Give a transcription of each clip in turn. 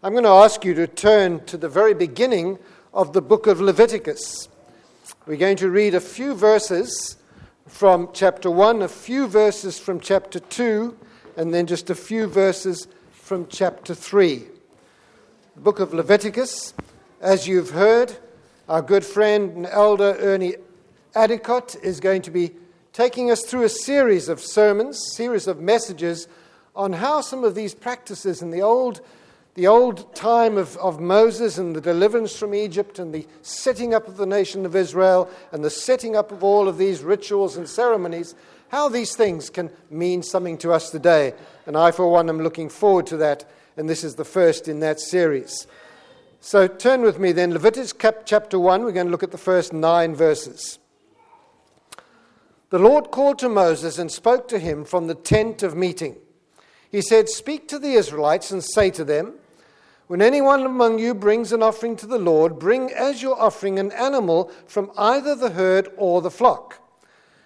I'm going to ask you to turn to the very beginning of the book of Leviticus. We're going to read a few verses from chapter 1, a few verses from chapter 2, and then just a few verses from chapter 3. The book of Leviticus, as you've heard, our good friend and elder Ernie Adicott is going to be taking us through a series of sermons, series of messages on how some of these practices in the old the old time of, of Moses and the deliverance from Egypt and the setting up of the nation of Israel and the setting up of all of these rituals and ceremonies, how these things can mean something to us today. And I, for one, am looking forward to that, and this is the first in that series. So turn with me then, Leviticus chapter 1, we're going to look at the first nine verses. The Lord called to Moses and spoke to him from the tent of meeting. He said, Speak to the Israelites and say to them, when anyone among you brings an offering to the Lord, bring as your offering an animal from either the herd or the flock.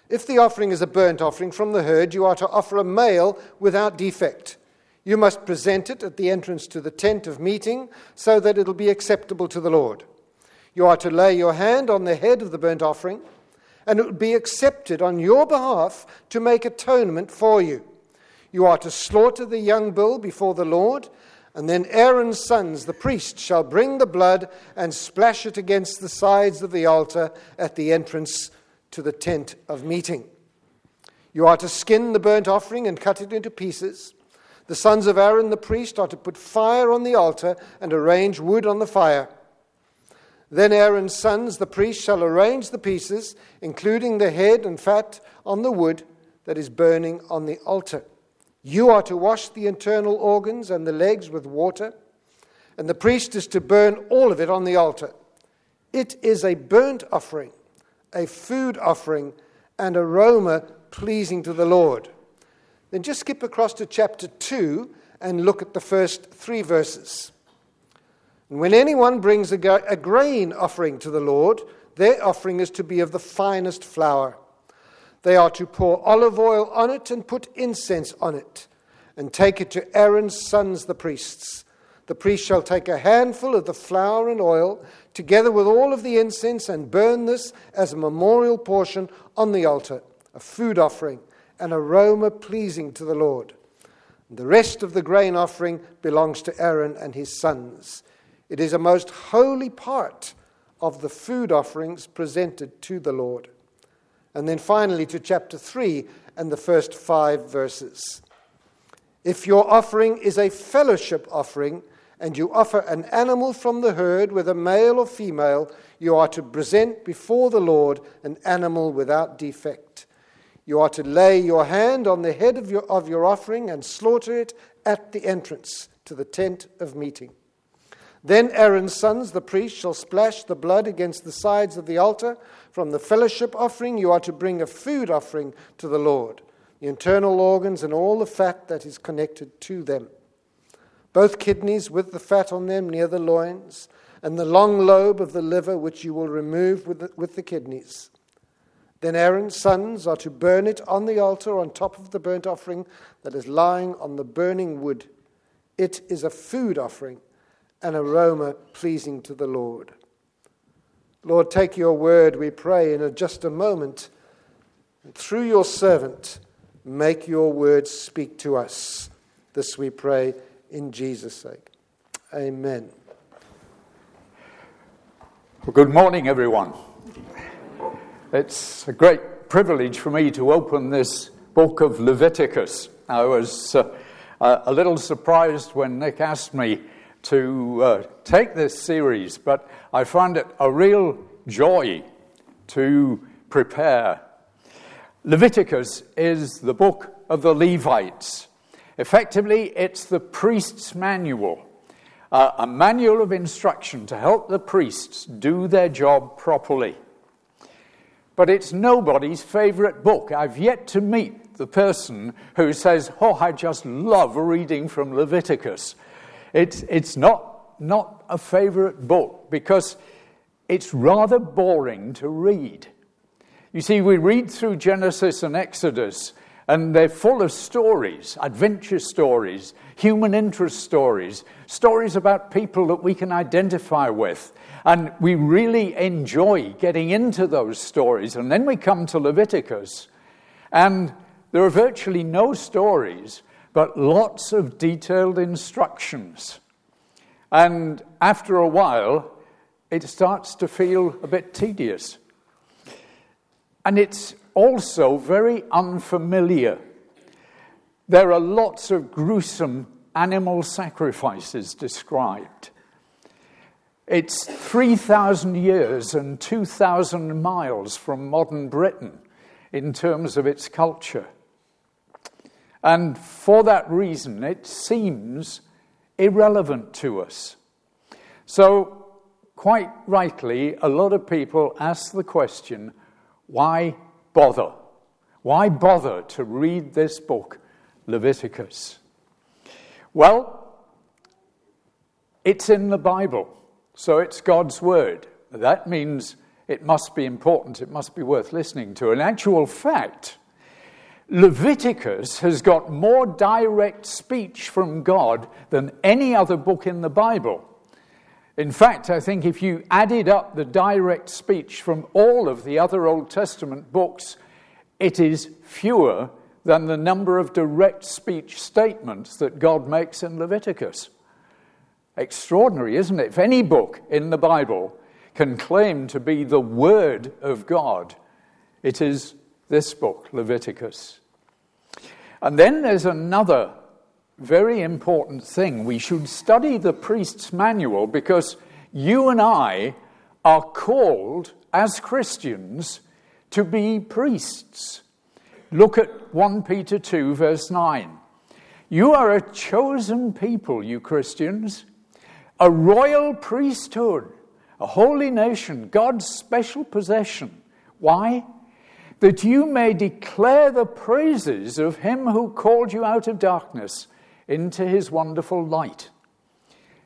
If the offering is a burnt offering from the herd, you are to offer a male without defect. You must present it at the entrance to the tent of meeting so that it will be acceptable to the Lord. You are to lay your hand on the head of the burnt offering, and it will be accepted on your behalf to make atonement for you. You are to slaughter the young bull before the Lord and then Aaron's sons, the priests, shall bring the blood and splash it against the sides of the altar at the entrance to the tent of meeting. You are to skin the burnt offering and cut it into pieces. The sons of Aaron the priest are to put fire on the altar and arrange wood on the fire. Then Aaron's sons, the priests, shall arrange the pieces, including the head and fat, on the wood that is burning on the altar. You are to wash the internal organs and the legs with water, and the priest is to burn all of it on the altar. It is a burnt offering, a food offering, and aroma pleasing to the Lord. Then just skip across to chapter 2 and look at the first three verses. When anyone brings a, grain offering to the Lord, their offering is to be of the finest flour they are to pour olive oil on it and put incense on it, and take it to Aaron's sons, the priests. The priest shall take a handful of the flour and oil, together with all of the incense, and burn this as a memorial portion on the altar, a food offering, an aroma pleasing to the Lord. The rest of the grain offering belongs to Aaron and his sons. It is a most holy part of the food offerings presented to the Lord. And then finally to chapter 3 and the first five verses. If your offering is a fellowship offering, and you offer an animal from the herd, whether male or female, you are to present before the Lord an animal without defect. You are to lay your hand on the head of your, of your offering and slaughter it at the entrance to the tent of meeting. Then Aaron's sons, the priests, shall splash the blood against the sides of the altar. From the fellowship offering, you are to bring a food offering to the Lord, the internal organs and all the fat that is connected to them, both kidneys with the fat on them near the loins, and the long lobe of the liver, which you will remove with the, with the kidneys. Then Aaron's sons are to burn it on the altar on top of the burnt offering that is lying on the burning wood. It is a food offering an aroma pleasing to the Lord. Lord, take your word, we pray, in just a moment. Through your servant, make your word speak to us. This we pray in Jesus' sake. Amen. Well, good morning, everyone. It's a great privilege for me to open this book of Leviticus. I was uh, a little surprised when Nick asked me to uh, take this series, but I find it a real joy to prepare. Leviticus is the book of the Levites. Effectively, it's the priest's manual, uh, a manual of instruction to help the priests do their job properly. But it's nobody's favorite book. I've yet to meet the person who says, Oh, I just love reading from Leviticus. It's, it's not, not a favorite book because it's rather boring to read. You see, we read through Genesis and Exodus, And they're full of stories, adventure stories, human interest stories, stories about people that we can identify with. And we really enjoy getting into those stories. And then we come to Leviticus, and there are virtually no stories, but lots of detailed instructions. And after a while, it starts to feel a bit tedious. And it's also very unfamiliar. There are lots of gruesome animal sacrifices described. It's 3,000 years and 2,000 miles from modern Britain in terms of its culture. And for that reason, it seems irrelevant to us. So, quite rightly, a lot of people ask the question why bother? Why bother to read this book, Leviticus? Well, it's in the Bible, so it's God's Word. That means it must be important, it must be worth listening to. In actual fact, Leviticus has got more direct speech from God than any other book in the Bible. In fact, I think if you added up the direct speech from all of the other Old Testament books, it is fewer than the number of direct speech statements that God makes in Leviticus. Extraordinary, isn't it? If any book in the Bible can claim to be the Word of God, it is this book, Leviticus. And then there's another very important thing. We should study the priest's manual because you and I are called as Christians to be priests. Look at 1 Peter 2, verse 9. You are a chosen people, you Christians, a royal priesthood, a holy nation, God's special possession. Why? That you may declare the praises of him who called you out of darkness into his wonderful light.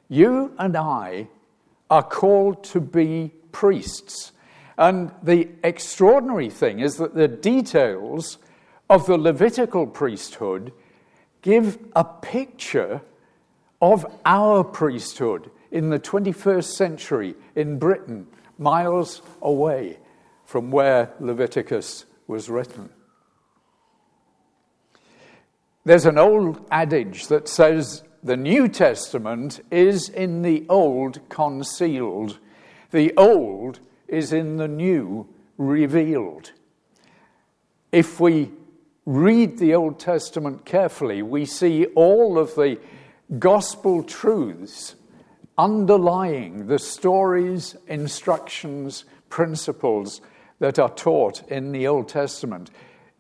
You and I are called to be priests. And the extraordinary thing is that the details of the Levitical priesthood give a picture of our priesthood in the 21st century in Britain, miles away from where Leviticus was written. There's an old adage that says the New Testament is in the Old concealed, the Old is in the New revealed. If we read the Old Testament carefully, we see all of the gospel truths underlying the stories, instructions, principles that are taught in the Old Testament.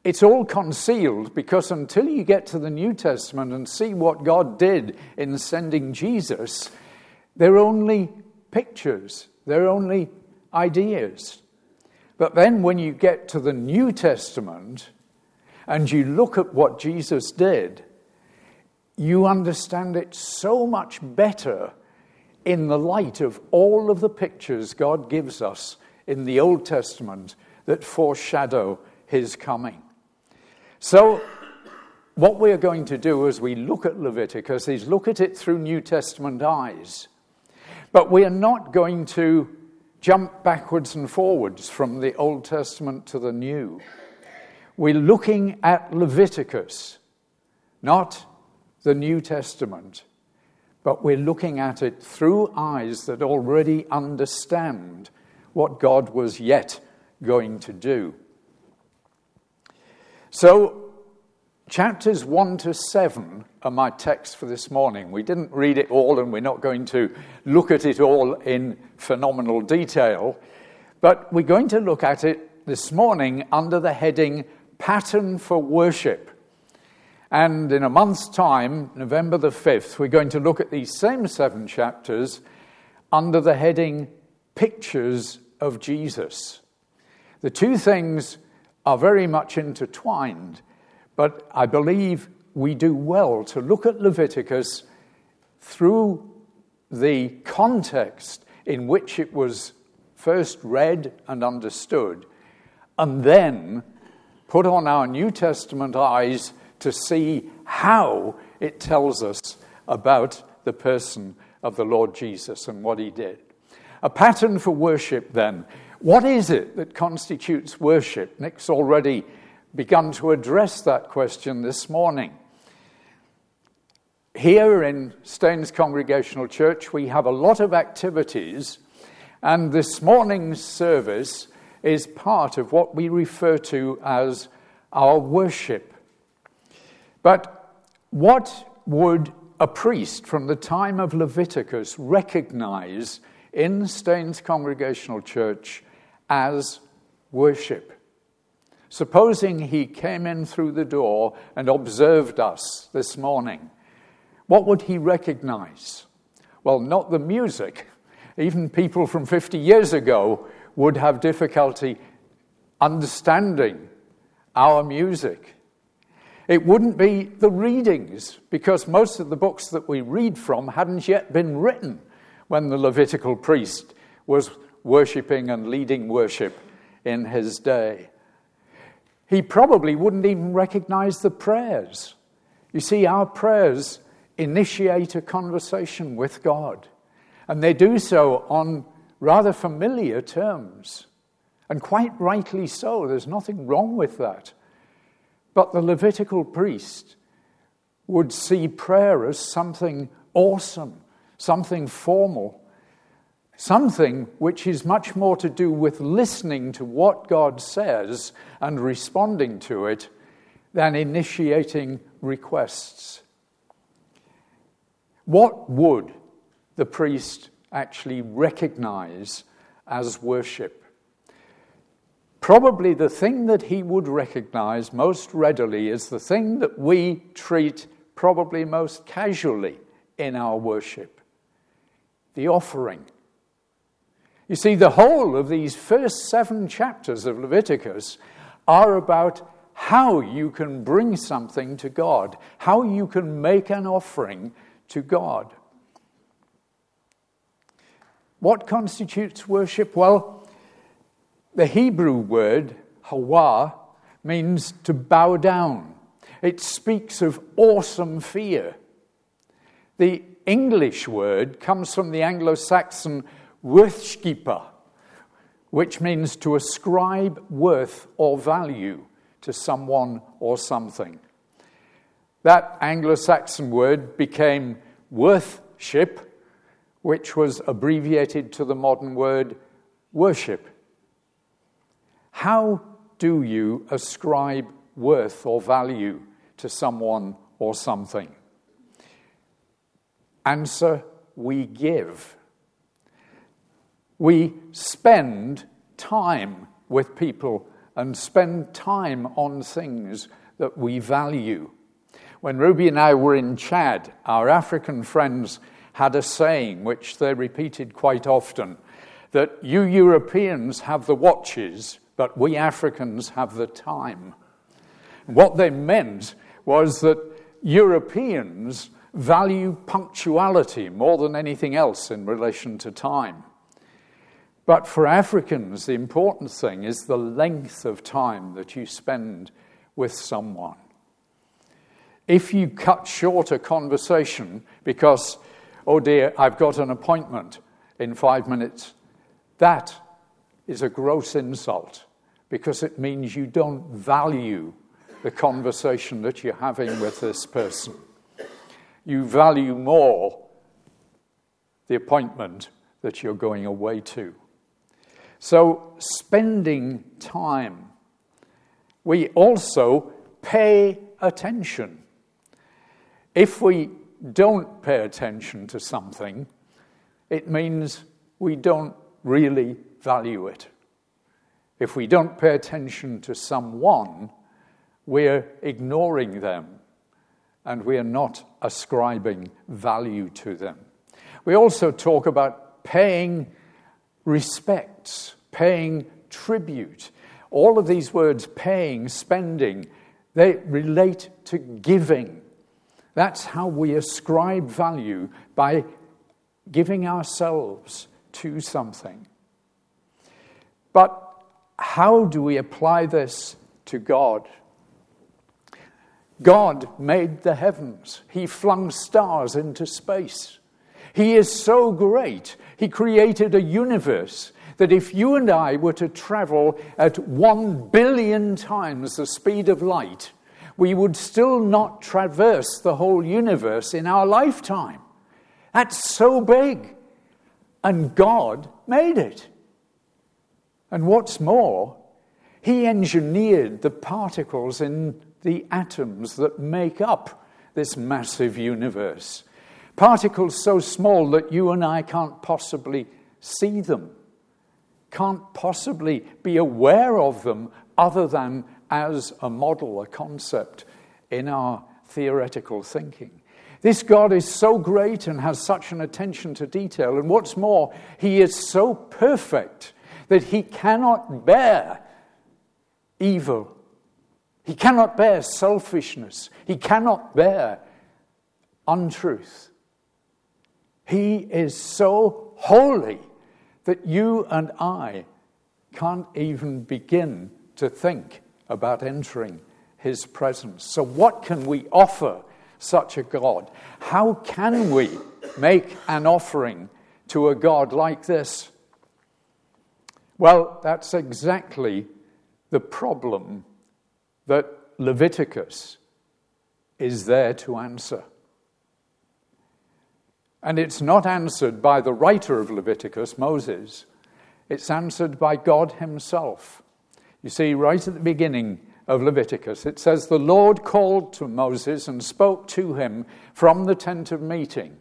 It's all concealed because until you get to the New Testament and see what God did in sending Jesus, they're only pictures, they're only ideas. But then when you get to the New Testament and you look at what Jesus did, you understand it so much better in the light of all of the pictures God gives us in the Old Testament that foreshadow his coming. So, what we're going to do as we look at Leviticus is look at it through New Testament eyes. But we are not going to jump backwards and forwards from the Old Testament to the New. We're looking at Leviticus, not the New Testament, but we're looking at it through eyes that already understand what God was yet going to do. So, chapters 1 to 7 are my text for this morning. We didn't read it all, and we're not going to look at it all in phenomenal detail, but we're going to look at it this morning under the heading Pattern for Worship. And in a month's time, November the 5th, we're going to look at these same seven chapters under the heading Pictures of Jesus. The two things are very much intertwined, but I believe we do well to look at Leviticus through the context in which it was first read and understood, and then put on our New Testament eyes to see how it tells us about the person of the Lord Jesus and what he did. A pattern for worship, then. What is it that constitutes worship? Nick's already begun to address that question this morning. Here in Staines Congregational Church, we have a lot of activities, and this morning's service is part of what we refer to as our worship. But what would a priest from the time of Leviticus recognize in Staines Congregational Church as worship? Supposing he came in through the door and observed us this morning, what would he recognize? Well, not the music. Even people from 50 years ago would have difficulty understanding our music. It wouldn't be the readings, because most of the books that we read from hadn't yet been written when the Levitical priest was worshipping and leading worship in his day. He probably wouldn't even recognize the prayers. You see, our prayers initiate a conversation with God, and they do so on rather familiar terms, and quite rightly so. There's nothing wrong with that. But the Levitical priest would see prayer as something awesome, something formal, something which is much more to do with listening to what God says and responding to it than initiating requests. What would the priest actually recognize as worship? Probably the thing that he would recognize most readily is the thing that we treat probably most casually in our worship the offering. You see, the whole of these first seven chapters of Leviticus are about how you can bring something to God, how you can make an offering to God. What constitutes worship? Well, the Hebrew word, hawa, means to bow down. It speaks of awesome fear. The English word comes from the Anglo Saxon worthskipa, which means to ascribe worth or value to someone or something. That Anglo Saxon word became worthship, which was abbreviated to the modern word worship. How do you ascribe worth or value to someone or something? Answer we give. We spend time with people and spend time on things that we value. When Ruby and I were in Chad, our African friends had a saying which they repeated quite often that you Europeans have the watches, but we Africans have the time. What they meant was that Europeans value punctuality more than anything else in relation to time. But for Africans, the important thing is the length of time that you spend with someone. If you cut short a conversation because, oh dear, I've got an appointment in five minutes, that is a gross insult because it means you don't value the conversation that you're having with this person. You value more the appointment that you're going away to. So, spending time. We also pay attention. If we don't pay attention to something, it means we don't really value it. If we don't pay attention to someone, we're ignoring them and we are not ascribing value to them. We also talk about paying respects, paying tribute. All of these words, paying, spending, they relate to giving. That's how we ascribe value by giving ourselves to something. But how do we apply this to God. God made the heavens, He flung stars into space. He is so great, He created a universe that if you and I were to travel at one billion times the speed of light, we would still not traverse the whole universe in our lifetime. That's so big. And God made it. And what's more, He engineered the particles in the atoms that make up this massive universe. Particles so small that you and I can't possibly see them, can't possibly be aware of them other than as a model, a concept in our theoretical thinking. This God is so great and has such an attention to detail. And what's more, He is so perfect that He cannot bear evil. He cannot bear selfishness. He cannot bear untruth. He is so holy that you and I can't even begin to think about entering his presence. So, what can we offer such a God? How can we make an offering to a God like this? Well, that's exactly the problem that Leviticus is there to answer. And it's not answered by the writer of Leviticus, Moses. It's answered by God Himself. You see, right at the beginning of Leviticus, it says, The Lord called to Moses and spoke to him from the tent of meeting.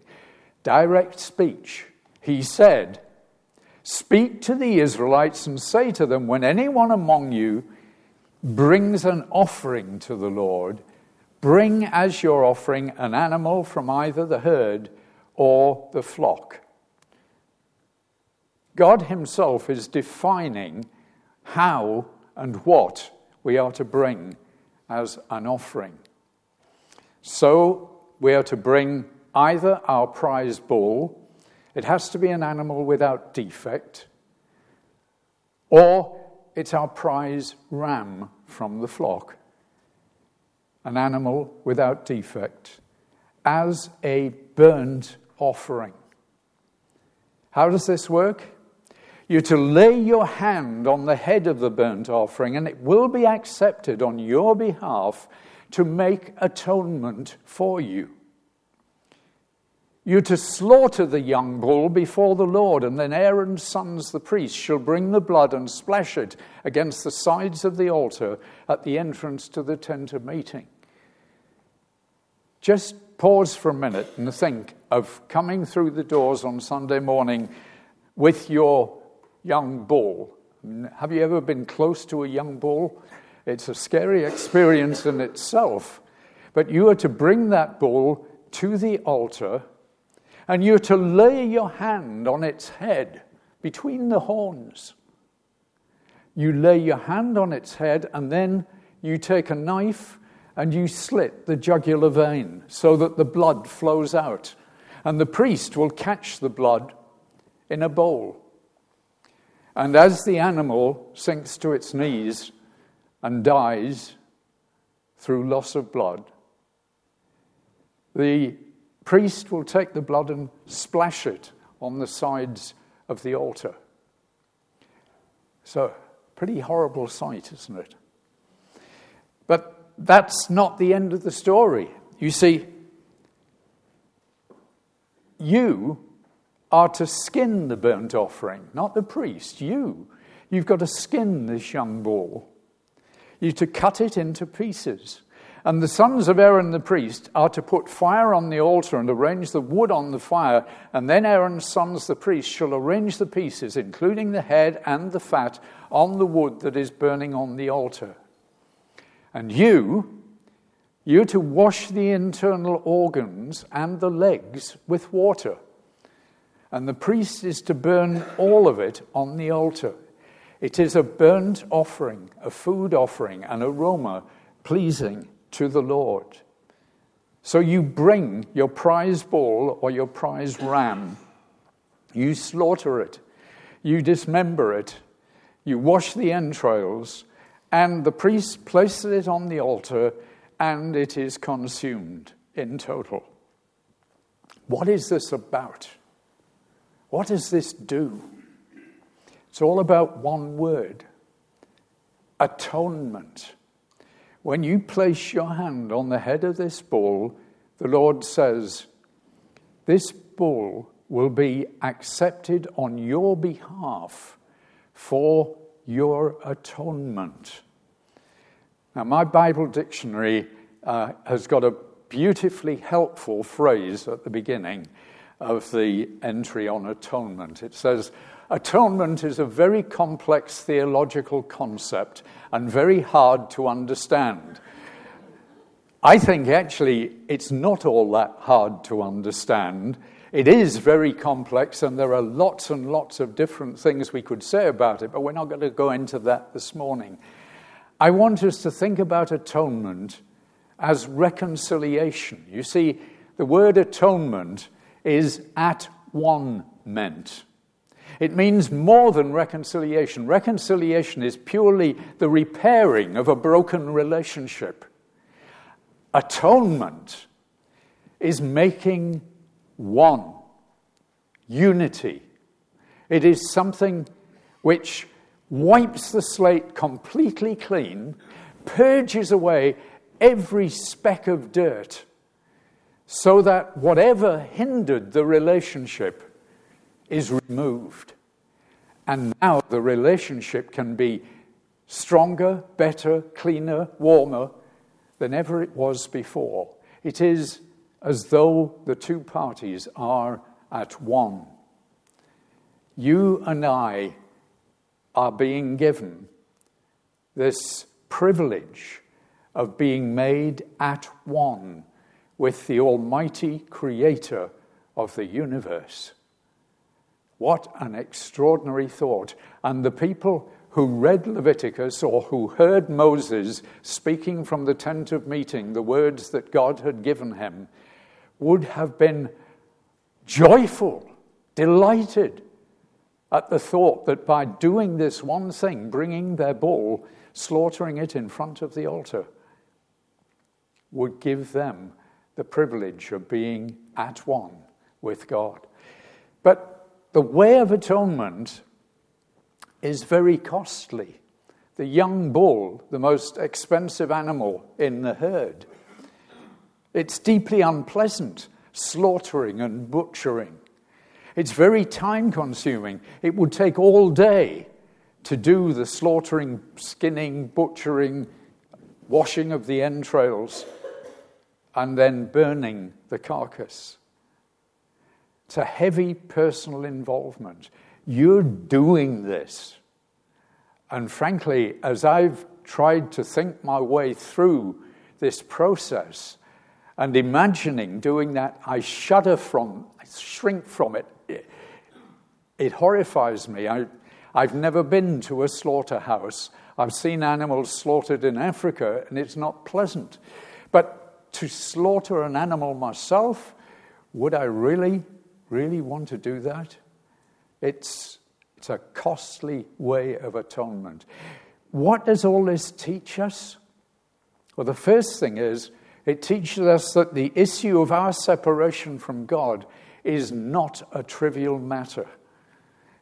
Direct speech. He said, Speak to the Israelites and say to them, When anyone among you brings an offering to the Lord, bring as your offering an animal from either the herd or the flock. God Himself is defining how and what we are to bring as an offering. So we are to bring either our prize bull, it has to be an animal without defect, or it's our prize ram from the flock, an animal without defect, as a burnt offering. How does this work? You're to lay your hand on the head of the burnt offering, and it will be accepted on your behalf to make atonement for you. You're to slaughter the young bull before the Lord, and then Aaron's sons, the priests, shall bring the blood and splash it against the sides of the altar at the entrance to the tent of meeting. Just pause for a minute and think of coming through the doors on Sunday morning with your young bull. Have you ever been close to a young bull? It's a scary experience in itself. But you are to bring that bull to the altar and you're to lay your hand on its head between the horns. You lay your hand on its head, and then you take a knife and you slit the jugular vein so that the blood flows out. And the priest will catch the blood in a bowl. And as the animal sinks to its knees and dies through loss of blood, the priest will take the blood and splash it on the sides of the altar. So, pretty horrible sight, isn't it? But that's not the end of the story. You see, you are to skin the burnt offering, not the priest. You. You've got to skin this young bull. You're to cut it into pieces. And the sons of Aaron the priest are to put fire on the altar and arrange the wood on the fire. And then Aaron's sons, the priests, shall arrange the pieces, including the head and the fat, on the wood that is burning on the altar. And you, you're to wash the internal organs and the legs with water and the priest is to burn all of it on the altar. It is a burnt offering, a food offering, an aroma pleasing to the Lord. So you bring your prize bull or your prize ram, you slaughter it, you dismember it, you wash the entrails, and the priest places it on the altar, and it is consumed in total. What is this about? What does this do? It's all about one word atonement. When you place your hand on the head of this bull, the Lord says, This bull will be accepted on your behalf for your atonement. Now, my Bible dictionary uh, has got a beautifully helpful phrase at the beginning of the entry on atonement. It says, Atonement is a very complex theological concept and very hard to understand. I think actually it's not all that hard to understand. It is very complex, and there are lots and lots of different things we could say about it, but we're not going to go into that this morning. I want us to think about atonement as reconciliation. You see, the word atonement is at one meant. It means more than reconciliation. Reconciliation is purely the repairing of a broken relationship. Atonement is making one, unity. It is something which wipes the slate completely clean, purges away every speck of dirt, so that whatever hindered the relationship is removed. And now the relationship can be stronger, better, cleaner, warmer than ever it was before. It is as though the two parties are at one. You and I are being given this privilege of being made at one with the Almighty Creator of the universe. What an extraordinary thought. And the people who read Leviticus or who heard Moses speaking from the tent of meeting the words that God had given him would have been joyful, delighted at the thought that by doing this one thing, bringing their bull, slaughtering it in front of the altar, would give them the privilege of being at one with God. But the way of atonement is very costly. The young bull, the most expensive animal in the herd, it's deeply unpleasant, slaughtering and butchering. It's very time consuming. It would take all day to do the slaughtering, skinning, butchering, washing of the entrails, and then burning the carcass. It's a heavy personal involvement. You're doing this. And frankly, as I've tried to think my way through this process and imagining doing that, I shudder from, I shrink from it it horrifies me. I, I've never been to a slaughterhouse. I've seen animals slaughtered in Africa, and it's not pleasant. But to slaughter an animal myself, would I really, really want to do that? It's, it's a costly way of atonement. What does all this teach us? Well, the first thing is it teaches us that the issue of our separation from God is not a trivial matter.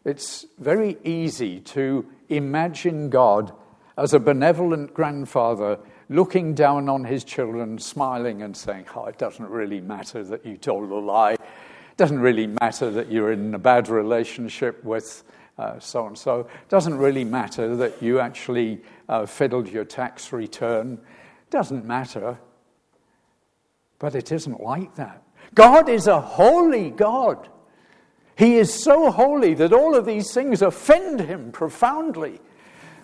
It's very easy to imagine God as a benevolent grandfather looking down on his children, smiling and saying, Oh, it doesn't really matter that you told a lie. It doesn't really matter that you're in a bad relationship with so and so. It doesn't really matter that you actually uh, fiddled your tax return. It doesn't matter. But it isn't like that. God is a holy God. He is so holy that all of these things offend him profoundly.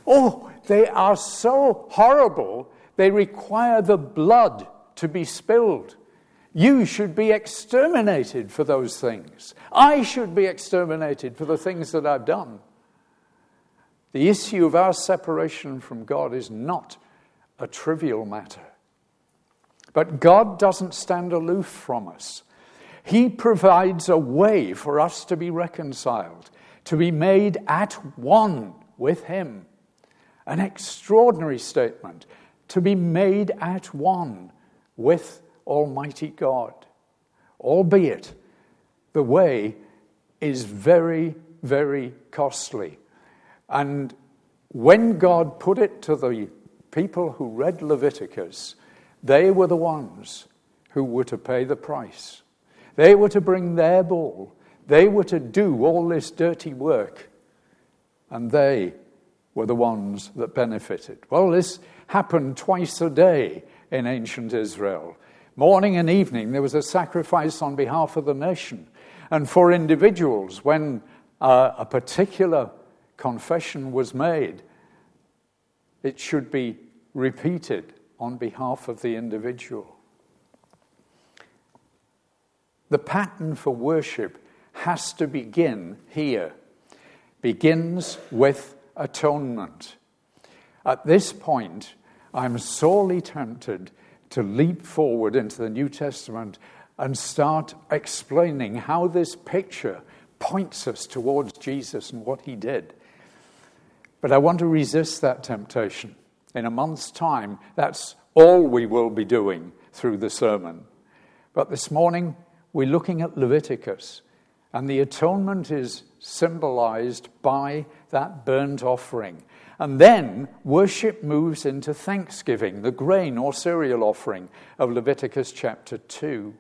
Oh, they are so horrible, they require the blood to be spilled. You should be exterminated for those things. I should be exterminated for the things that I've done. The issue of our separation from God is not a trivial matter. But God doesn't stand aloof from us. He provides a way for us to be reconciled, to be made at one with Him. An extraordinary statement to be made at one with Almighty God, albeit the way is very, very costly. And when God put it to the people who read Leviticus, they were the ones who were to pay the price. They were to bring their bull. They were to do all this dirty work. And they were the ones that benefited. Well, this happened twice a day in ancient Israel. Morning and evening, there was a sacrifice on behalf of the nation. And for individuals, when uh, a particular confession was made, it should be repeated on behalf of the individual. The pattern for worship has to begin here, begins with atonement. At this point, I'm sorely tempted to leap forward into the New Testament and start explaining how this picture points us towards Jesus and what he did. But I want to resist that temptation. In a month's time, that's all we will be doing through the sermon. But this morning, we're looking at Leviticus, and the atonement is symbolized by that burnt offering. And then worship moves into thanksgiving, the grain or cereal offering of Leviticus chapter 2.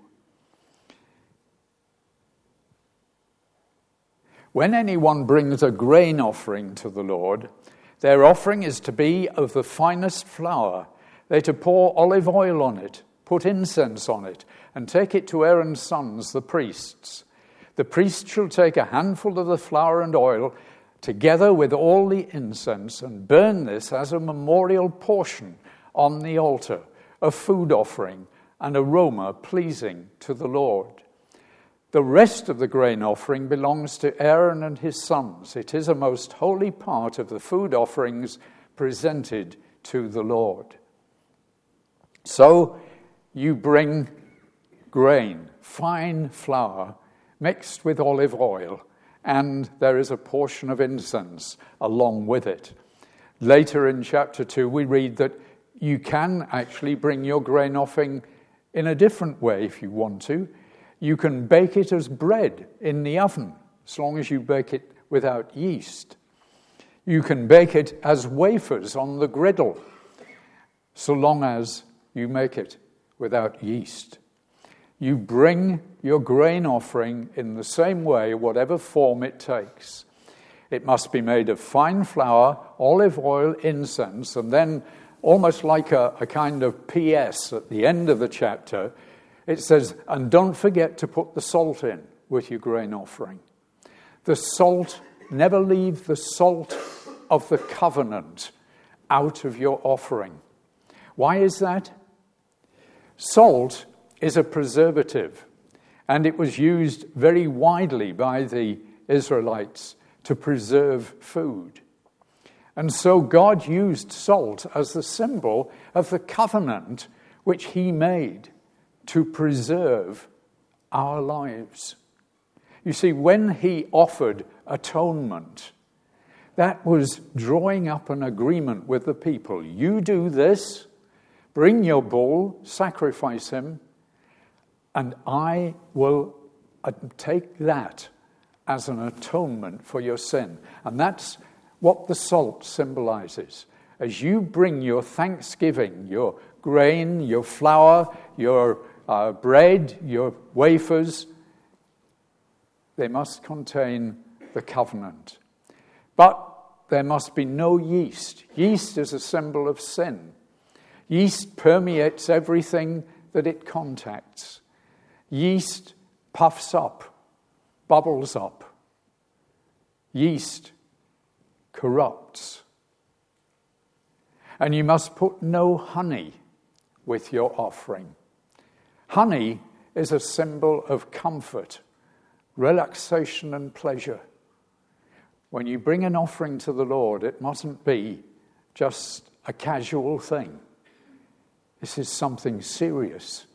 When anyone brings a grain offering to the Lord, their offering is to be of the finest flour. They're to pour olive oil on it, put incense on it, and take it to Aaron's sons, the priests. The priest shall take a handful of the flour and oil together with all the incense and burn this as a memorial portion on the altar, a food offering, an aroma pleasing to the Lord. The rest of the grain offering belongs to Aaron and his sons. It is a most holy part of the food offerings presented to the Lord. So you bring grain, fine flour, mixed with olive oil and there is a portion of incense along with it. Later in chapter 2, we read that you can actually bring your grain offering in a different way if you want to. You can bake it as bread in the oven, as long as you bake it without yeast. You can bake it as wafers on the griddle, so long as you make it without yeast. You bring your grain offering in the same way, whatever form it takes. It must be made of fine flour, olive oil, incense, and then, almost like a, a kind of PS at the end of the chapter, it says, and don't forget to put the salt in with your grain offering. The salt, never leave the salt of the covenant out of your offering. Why is that? Salt is a preservative, and it was used very widely by the Israelites to preserve food. And so God used salt as the symbol of the covenant which He made to preserve our lives. You see, when He offered atonement, that was drawing up an agreement with the people. You do this, bring your bull, sacrifice him, and I will uh, take that as an atonement for your sin. And that's what the salt symbolizes. As you bring your thanksgiving, your grain, your flour, your uh, bread, your wafers, they must contain the covenant. But there must be no yeast. Yeast is a symbol of sin. Yeast permeates everything that it contacts. Yeast puffs up, bubbles up. Yeast corrupts. And you must put no honey with your offering. Honey is a symbol of comfort, relaxation, and pleasure. When you bring an offering to the Lord, it mustn't be just a casual thing. This is something serious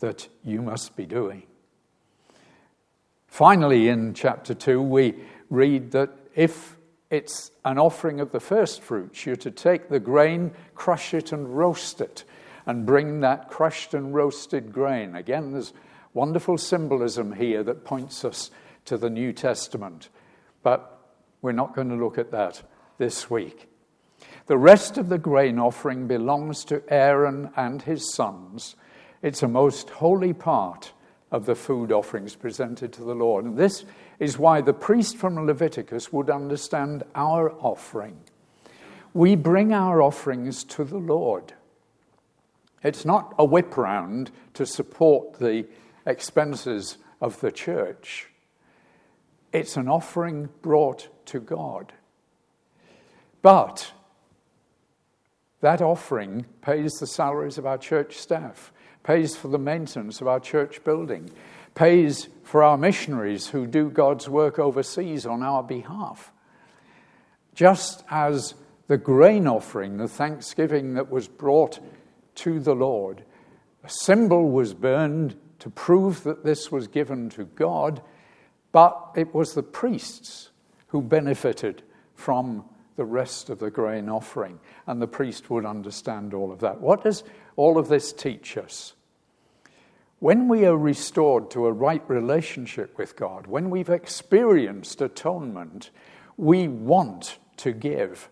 that you must be doing. Finally, in chapter 2, we read that if it's an offering of the first fruits. You're to take the grain, crush it, and roast it, and bring that crushed and roasted grain. Again, there's wonderful symbolism here that points us to the New Testament. But we're not going to look at that this week. The rest of the grain offering belongs to Aaron and his sons. It's a most holy part of the food offerings presented to the Lord. And this is why the priest from Leviticus would understand our offering. We bring our offerings to the Lord. It's not a whip round to support the expenses of the church. It's an offering brought to God. But that offering pays the salaries of our church staff, pays for the maintenance of our church building, pays for our missionaries who do God's work overseas on our behalf. Just as the grain offering, the thanksgiving that was brought to the Lord, a symbol was burned to prove that this was given to God, but it was the priests who benefited from the rest of the grain offering, and the priest would understand all of that. What does all of this teach us? When we are restored to a right relationship with God, when we've experienced atonement, we want to give.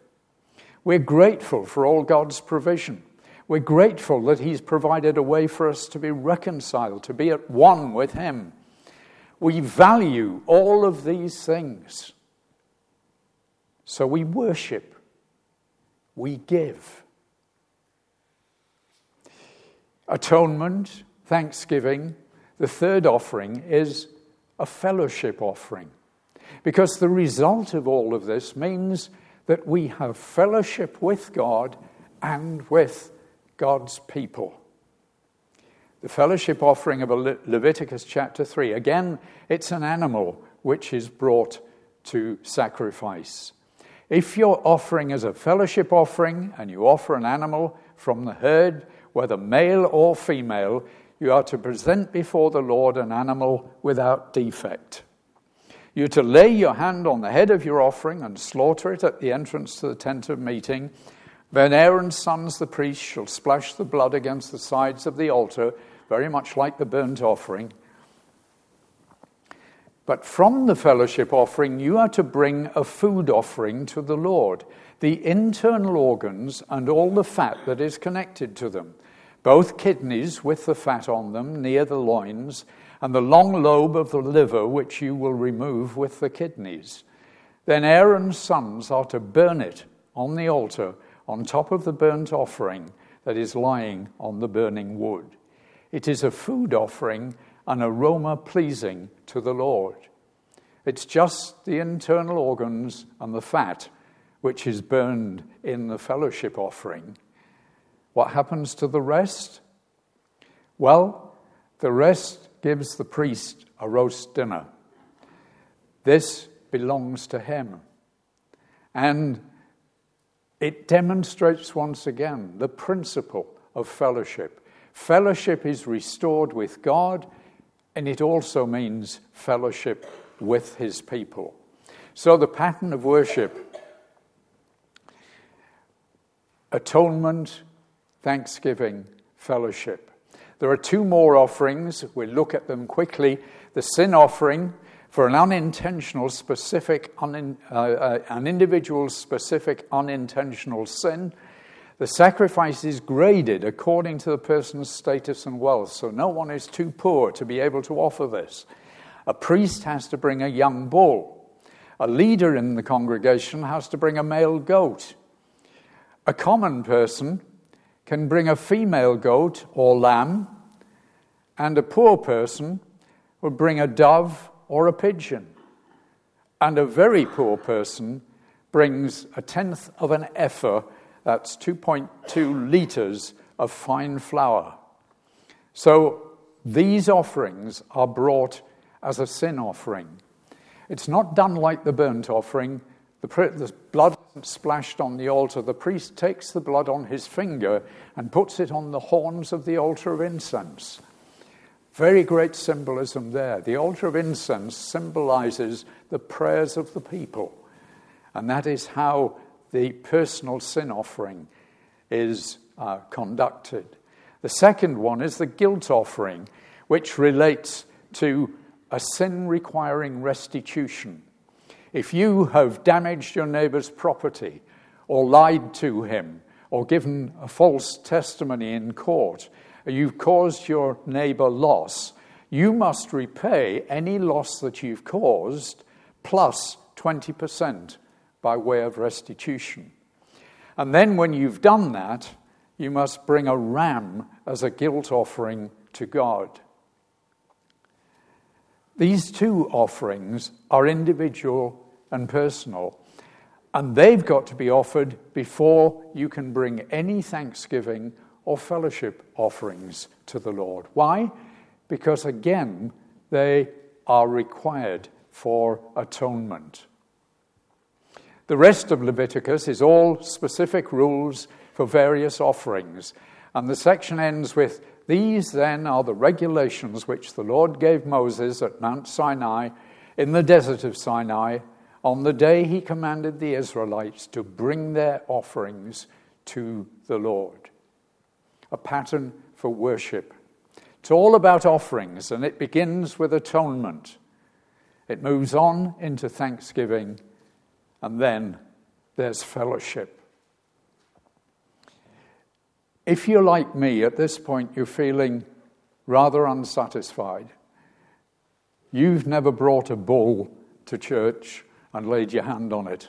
We're grateful for all God's provision. We're grateful that He's provided a way for us to be reconciled, to be at one with Him. We value all of these things. So we worship, we give. Atonement thanksgiving, the third offering is a fellowship offering. Because the result of all of this means that we have fellowship with God and with God's people. The fellowship offering of Leviticus chapter 3, again, it's an animal which is brought to sacrifice. If you're offering is a fellowship offering and you offer an animal from the herd, whether male or female, you are to present before the Lord an animal without defect. You're to lay your hand on the head of your offering and slaughter it at the entrance to the tent of meeting. Then Aaron's sons, the priests, shall splash the blood against the sides of the altar, very much like the burnt offering. But from the fellowship offering, you are to bring a food offering to the Lord, the internal organs and all the fat that is connected to them both kidneys with the fat on them near the loins, and the long lobe of the liver, which you will remove with the kidneys. Then Aaron's sons are to burn it on the altar on top of the burnt offering that is lying on the burning wood. It is a food offering, an aroma pleasing to the Lord. It's just the internal organs and the fat which is burned in the fellowship offering. What happens to the rest? Well, the rest gives the priest a roast dinner. This belongs to him. And it demonstrates once again the principle of fellowship. Fellowship is restored with God, and it also means fellowship with his people. So the pattern of worship atonement, thanksgiving, fellowship. There are two more offerings. We'll look at them quickly. The sin offering for an unintentional, specific, un, uh, uh, an individual specific unintentional sin. The sacrifice is graded according to the person's status and wealth, so no one is too poor to be able to offer this. A priest has to bring a young bull. A leader in the congregation has to bring a male goat. A common person can bring a female goat or lamb, and a poor person would bring a dove or a pigeon. And a very poor person brings a tenth of an ephah, that's 2.2 litres of fine flour. So these offerings are brought as a sin offering. It's not done like the burnt offering. The, the blood splashed on the altar, the priest takes the blood on his finger and puts it on the horns of the altar of incense. Very great symbolism there. The altar of incense symbolizes the prayers of the people. And that is how the personal sin offering is uh, conducted. The second one is the guilt offering, which relates to a sin requiring restitution. If you have damaged your neighbor's property, or lied to him, or given a false testimony in court, you've caused your neighbor loss, you must repay any loss that you've caused plus 20% by way of restitution. And then, when you've done that, you must bring a ram as a guilt offering to God. These two offerings are individual and personal, and they've got to be offered before you can bring any thanksgiving or fellowship offerings to the Lord. Why? Because again, they are required for atonement. The rest of Leviticus is all specific rules for various offerings. And the section ends with These then are the regulations which the Lord gave Moses at Mount Sinai in the desert of Sinai on the day he commanded the Israelites to bring their offerings to the Lord. A pattern for worship. It's all about offerings, and it begins with atonement. It moves on into thanksgiving and then there's fellowship. If you're like me at this point, you're feeling rather unsatisfied. You've never brought a bull to church and laid your hand on it.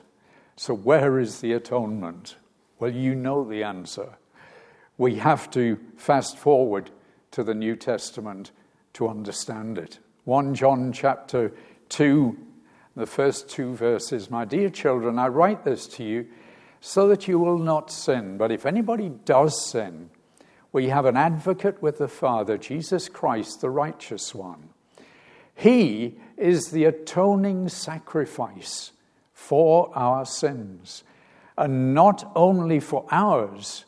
So, where is the atonement? Well, you know the answer. We have to fast forward to the New Testament to understand it. 1 John chapter 2 the first two verses My dear children, I write this to you so that you will not sin. But if anybody does sin, we have an advocate with the Father, Jesus Christ, the righteous one. He is the atoning sacrifice for our sins, and not only for ours,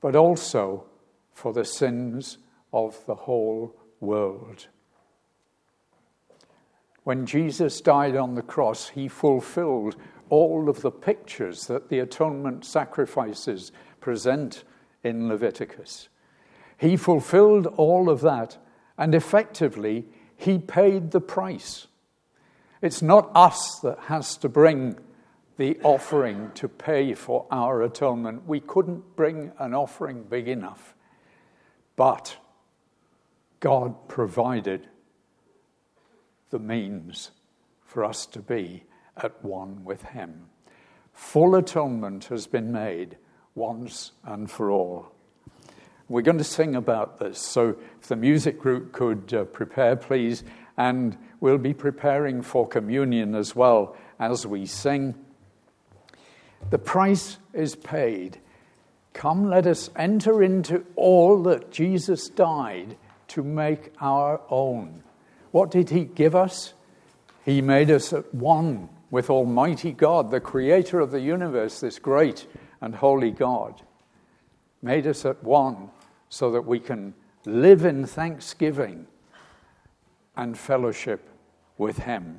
but also for the sins of the whole world. When Jesus died on the cross, he fulfilled all of the pictures that the atonement sacrifices present in Leviticus. He fulfilled all of that, and effectively, he paid the price. It's not us that has to bring the offering to pay for our atonement. We couldn't bring an offering big enough. But God provided the means for us to be at one with Him. Full atonement has been made once and for all. We're going to sing about this, so if the music group could uh, prepare, please, and we'll be preparing for communion as well as we sing. The price is paid. Come, let us enter into all that Jesus died to make our own. What did He give us? He made us at one with Almighty God, the creator of the universe, this great and holy God. Made us at one so that we can live in thanksgiving and fellowship with Him.